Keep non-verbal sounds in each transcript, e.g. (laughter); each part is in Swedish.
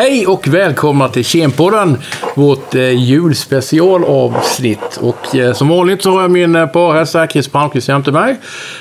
Hej och välkomna till Kempodden, vårt eh, julspecialavsnitt. Och eh, som vanligt så har jag min eh, parhäst här, Chris Palmqvist jämte mig.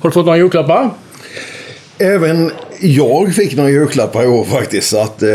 Har du fått några julklappar? Även jag fick några julklappar i år faktiskt. Så att, eh,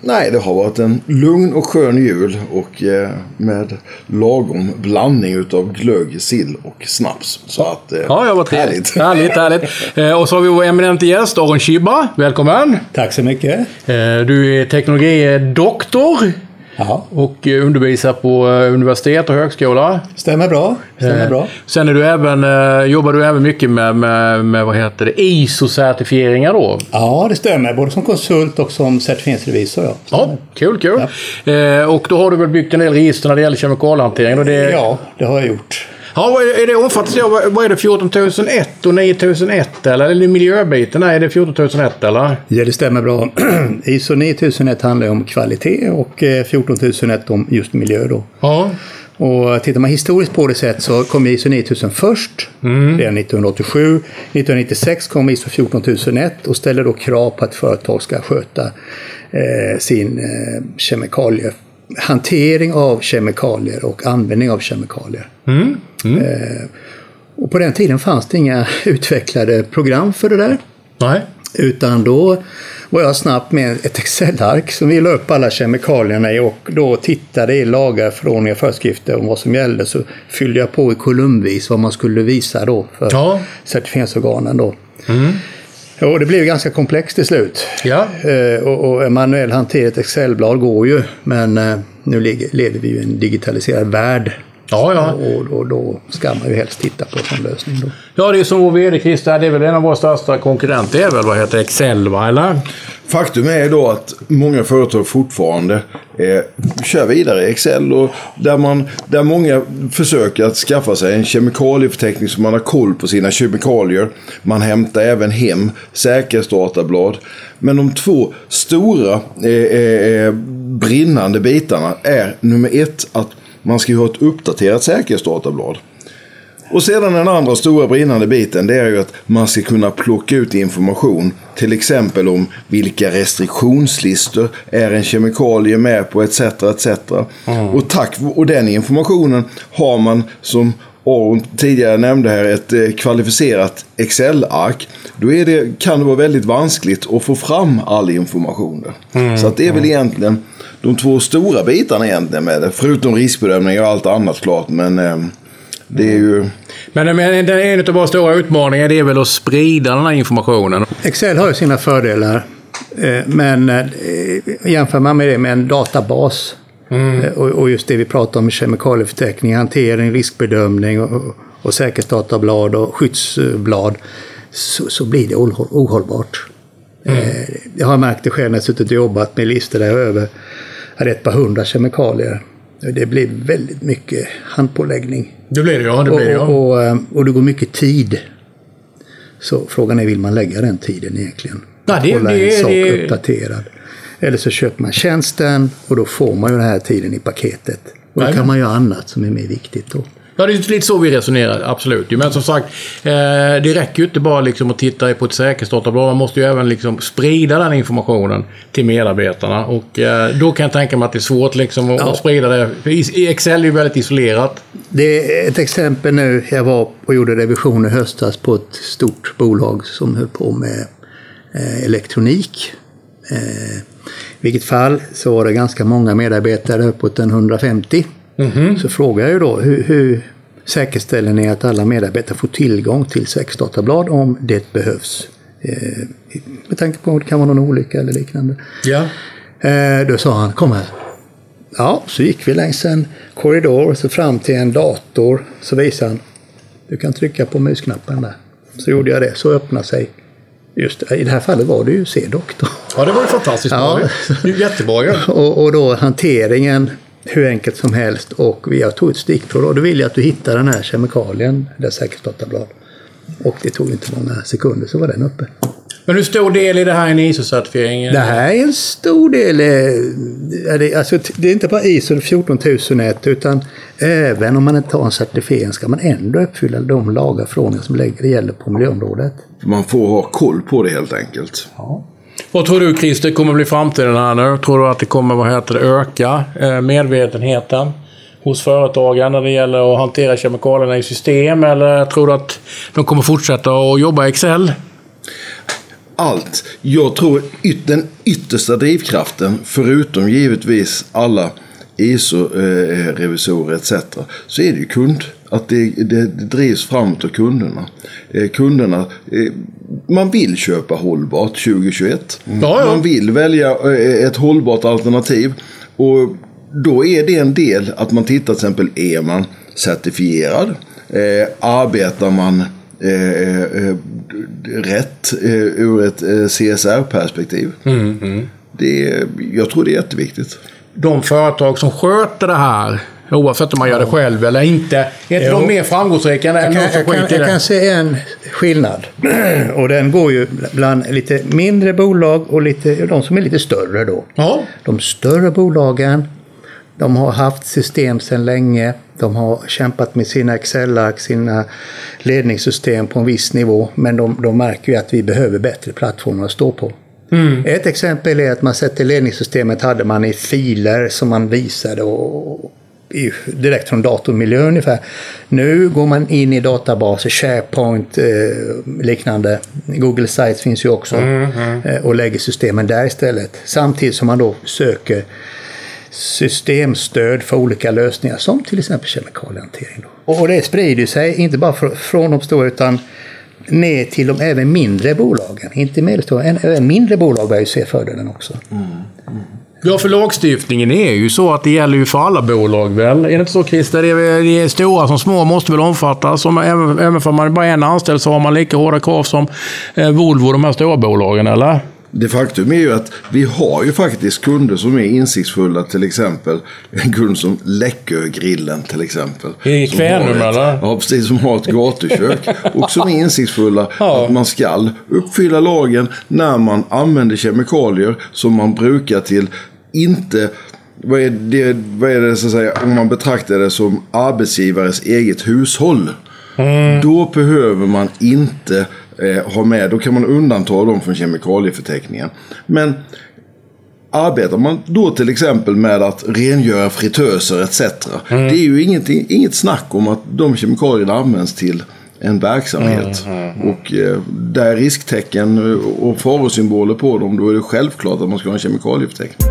nej, det har varit en lugn och skön jul. Och eh, med lagom blandning utav glögg, sill och snaps. Så att, eh, Ja, jag var härligt. Härligt, härligt. Eh, och så har vi vår eminente gäst, Aron Shiba. Välkommen! Tack så mycket. Eh, du är teknologidoktor Ja, och eh, undervisar på eh, universitet och högskola. stämmer bra. Stämmer Eh, bra. Sen är du även, eh, jobbar du även mycket med, med, med vad heter det, ISO-certifieringar då. Ja, det stämmer. Både som konsult och som certifieringsrevisor. Ja, Ja, kul, kul. Eh, och då har du väl byggt en del register när det gäller kemikaliehantering? Och det, ja det har jag gjort. Ja, vad är, är det omfattas av, vad- är det, 14001 och 9001 eller? Eller är det miljöbiten? Nej, är det 14001 eller? Ja, det stämmer bra. (clears throat) ISO 9001 handlar om kvalitet och eh, 14001 om just miljö. Då. Ja. Och tittar man historiskt på det sätt så kom ISO 9000 först, redan 1987. 1996 kom ISO 14001 och ställer då krav på att företag ska sköta eh, sin eh, kemikaliehantering av kemikalier och användning av kemikalier. Eh, och på den tiden fanns det inga (laughs) utvecklade program för det där. Nej. Utan då var jag snabbt med ett Excel-ark som vi la upp alla kemikalierna i och då tittade i lagar, förordningar och föreskrifter om vad som gällde. Så fyllde jag på i kolumnvis vad man skulle visa då för Ja. certifieringsorganen. Då. Och det blev ganska komplext till slut. Ja. Eh, och, och manuell hantering ett Excel-blad går ju, men eh, nu ligger, lever vi i en digitaliserad värld. Ja, ja. Och, och då ska man ju helst titta på en lösning. Då. Ja, det är som vår VD Christer, det är väl en av våra största konkurrenter, är väl vad heter Excel, va? Eller? Faktum är då att många företag fortfarande eh, kör vidare i Excel. Och där, man, där många försöker att skaffa sig en kemikalieförteckning så man har koll på sina kemikalier. Man hämtar även hem säkerhetsdatablad. Men de två stora eh, eh, brinnande bitarna är nummer ett att man ska ju ha ett uppdaterat säkerhetsdatablad. Och sedan den andra stora brinnande biten det är ju att man ska kunna plocka ut information. Till exempel om vilka restriktionslistor är en kemikalie med på etc. etc. Och, tack, och den informationen har man som Aron tidigare nämnde här ett eh, kvalificerat Excel-ark. Då är det, kan det vara väldigt vanskligt att få fram all information. där. Så att det är väl egentligen de två stora bitarna egentligen med det. Förutom riskbedömning och allt annat klart. Men eh, det är ju... Men, men den- en av våra stora utmaningar det är väl att sprida den här informationen. Excel har ju sina fördelar. eh, Men eh, jämför man med det med en databas eh, och och just det vi pratar om kemikalieförteckning, hantering, riskbedömning och, och säkerhetsdatablad och skyddsblad så, så blir det ohåll- ohållbart. Eh, Jag har märkt det själv när jag suttit och jobbat med listor där jag över hade ett par hundra kemikalier. Det blir väldigt mycket handpåläggning. Det blir det, ja. Det blir det, ja. Och, och, eh, och det går mycket tid. Så frågan är, vill man lägga den tiden egentligen? Ja, det- Hålla det- en sak det- uppdaterad. Eller så köper man tjänsten och då får man ju den här tiden i paketet. Och då kan man göra annat som är mer viktigt då. Ja, det är lite så vi resonerar, absolut. Men som sagt, eh, det räcker ju inte bara liksom att titta på ett säkerhetsdatablad. Man måste ju även liksom sprida den informationen till medarbetarna. Och eh, då kan jag tänka mig att det är svårt liksom att, Ja. sprida det. För i- Excel är ju väldigt isolerat. Det är ett exempel nu. Jag var och gjorde revision i höstas på ett stort bolag som höll på med eh, elektronik. Eh, I vilket fall så var det ganska många medarbetare, uppåt en 150. Så frågade jag ju då, hur, hur säkerställer ni att alla medarbetare får tillgång till säkerhetsdatablad om det behövs? Eh, med tanke på att det kan vara någon olycka eller liknande. Ja. Eh, då sa han, kom här. Ja, så gick vi längs en korridor, så fram till en dator. Så visade han, du kan trycka på musknappen där. Så gjorde jag det, så öppnade sig. Just i det här fallet var det ju C-doktor. ja, det var ju fantastiskt bra. Ja. Ju jättebra ju. Och, och då hanteringen hur enkelt som helst. Och jag tog ett stickprov och då ville jag att du hittar den här kemikalien, det säkerhetsdatablad. Och det tog inte många sekunder så var den uppe. Men hur stor del i det här är en ISO-certifiering? Det här är en stor del. eh, är det, alltså, det är inte bara ISO 14001 utan även om man inte har en certifiering ska man ändå uppfylla de lagar och förordningar som lägger, gäller på miljöområdet. Man får ha koll på det helt enkelt. Ja. Vad tror du Christer kommer bli framtiden här nu? Tror du att det kommer vad heter det, öka eh, medvetenheten hos företagen när det gäller att hantera kemikalierna i system? Eller tror du att de kommer fortsätta att jobba i Excel? Allt. Jag tror yt den yttersta drivkraften, förutom givetvis alla ISO-revisorer etc. Så är det ju kund. Att det, det, det drivs framåt av kunderna. Eh, kunderna, eh, man vill köpa hållbart 2021. Ja, ja. Man vill välja eh, ett hållbart alternativ. Och då är det en del att man tittar till exempel, är man certifierad? Eh, arbetar man eh, eh, rätt eh, ur ett eh, CSR-perspektiv? Det, jag tror det är jätteviktigt. De företag som sköter det här, oavsett om man gör det själv eller inte, är inte Jo. de mer framgångsrika än Jag kan, som jag, kan, skiter i jag kan se en skillnad. (clears throat) Och den går ju bland lite mindre bolag och lite, de som är lite större då. Ja. De större bolagen, de har haft system sedan länge. De har kämpat med sina Excel-ark, sina ledningssystem på en viss nivå. Men de, de märker ju att vi behöver bättre plattformar att stå på. Ett exempel är att man sätter ledningssystemet hade man i filer som man visade och, direkt från datormiljö ungefär. Nu går man in i databaser, SharePoint, eh, liknande. Google Sites finns ju också. Eh, och lägger systemen där istället. Samtidigt som man då söker systemstöd för olika lösningar som till exempel kemikaliehantering. Och det sprider sig inte bara från de stora utan ner till de även mindre bolagen. Inte medelstora, men även mindre bolag börjar ju se fördelen också. Mm. Mm. Ja, för lagstiftningen är ju så att det gäller ju för alla bolag väl? Är det inte så Christer? Det är, det är stora som små måste väl omfattas? Om, även, även för man är bara en anställd så har man lika hårda krav som eh, Volvo, de här stora bolagen, eller? Det faktum är ju att vi har ju faktiskt kunder som är insiktsfulla. Till exempel en kund som Läckö-grillen till exempel. I Kvänum, eller? Ja, precis. Som har ett (laughs) gatukök. och som är insiktsfulla Ja. att man ska uppfylla lagen när man använder kemikalier som man brukar till inte vad är, det, vad är det så att säga, om man betraktar det som arbetsgivares eget hushåll. Då behöver man inte eh, ha med, då kan man undanta dem från kemikalieförteckningen. Men arbetar man då till exempel med att rengöra fritöser etc. Det är ju ingenting, inget snack om att de kemikalierna används till en verksamhet. Och eh, där är risktecken eh, och farosymboler på dem, då är det självklart att man ska ha en kemikalieförteckning.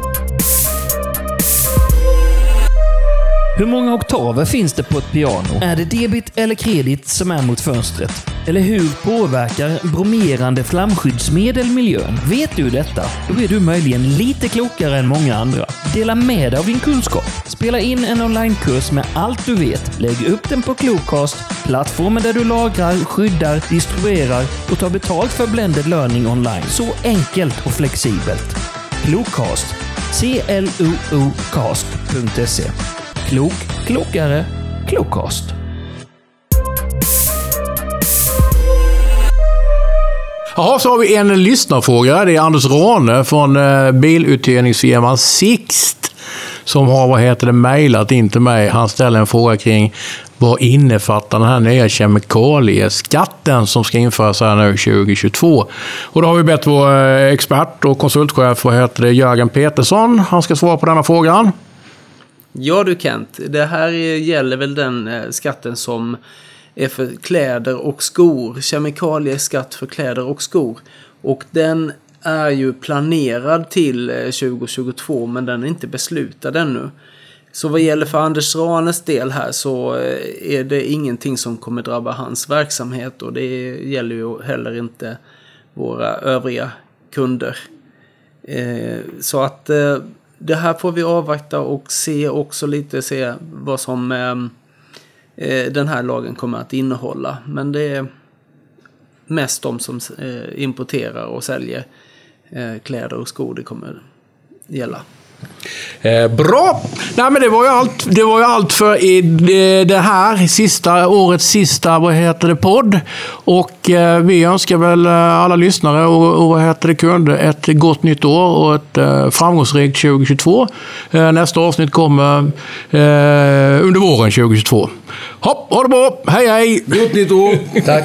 Hur många oktaver finns det på ett piano? Är det debit eller kredit som är mot fönstret? Eller hur påverkar bromerande flamskyddsmedel miljön? Vet du detta? Då är du möjligen lite klokare än många andra. Dela med dig av din kunskap. Spela in en onlinekurs med allt du vet. Lägg upp den på Klokast, plattformen där du lagrar, skyddar, distribuerar och tar betalt för blended learning online. Så enkelt och flexibelt. Klokast. C-L-O-O-cast.se Klok, klokare, klokast. Jaha, så har vi en lyssnarfråga. Det är Anders Rane från eh, biluthyrningsfirman Sixt. Som har, vad heter det, mejlat in till mig. Han ställer en fråga kring vad innefattar den här nya kemikalieskatten som ska införas här nu 2022? Och då har vi bett vår eh, expert och konsultchef, vad heter det, Jörgen Petersson. Han ska svara på denna frågan. Ja du Kent, det här gäller väl den eh, skatten som är för kläder och skor. Kemikalieskatt för kläder och skor. Och den är ju planerad till eh, 2022 men den är inte beslutad ännu. Så vad gäller för Anders Ranes del här så eh, är det ingenting som kommer drabba hans verksamhet och det gäller ju heller inte våra övriga kunder. Så att det här får vi avvakta och se också lite se vad som ehm, eh, den här lagen kommer att innehålla. Men det är mest de som eh, importerar och säljer eh, kläder och skor det kommer gälla. Eh, bra! Nej, men det var ju allt, det var ju allt för i det- det här sista, årets sista vad heter det, podd. Och eh, vi önskar väl eh, alla lyssnare och, och vad heter det, kunder ett gott nytt år och ett eh, framgångsrikt 2022. Eh, nästa avsnitt kommer eh, under våren 2022. Hopp, ha det bra! Hej hej! Gott nytt år! (laughs) Tack!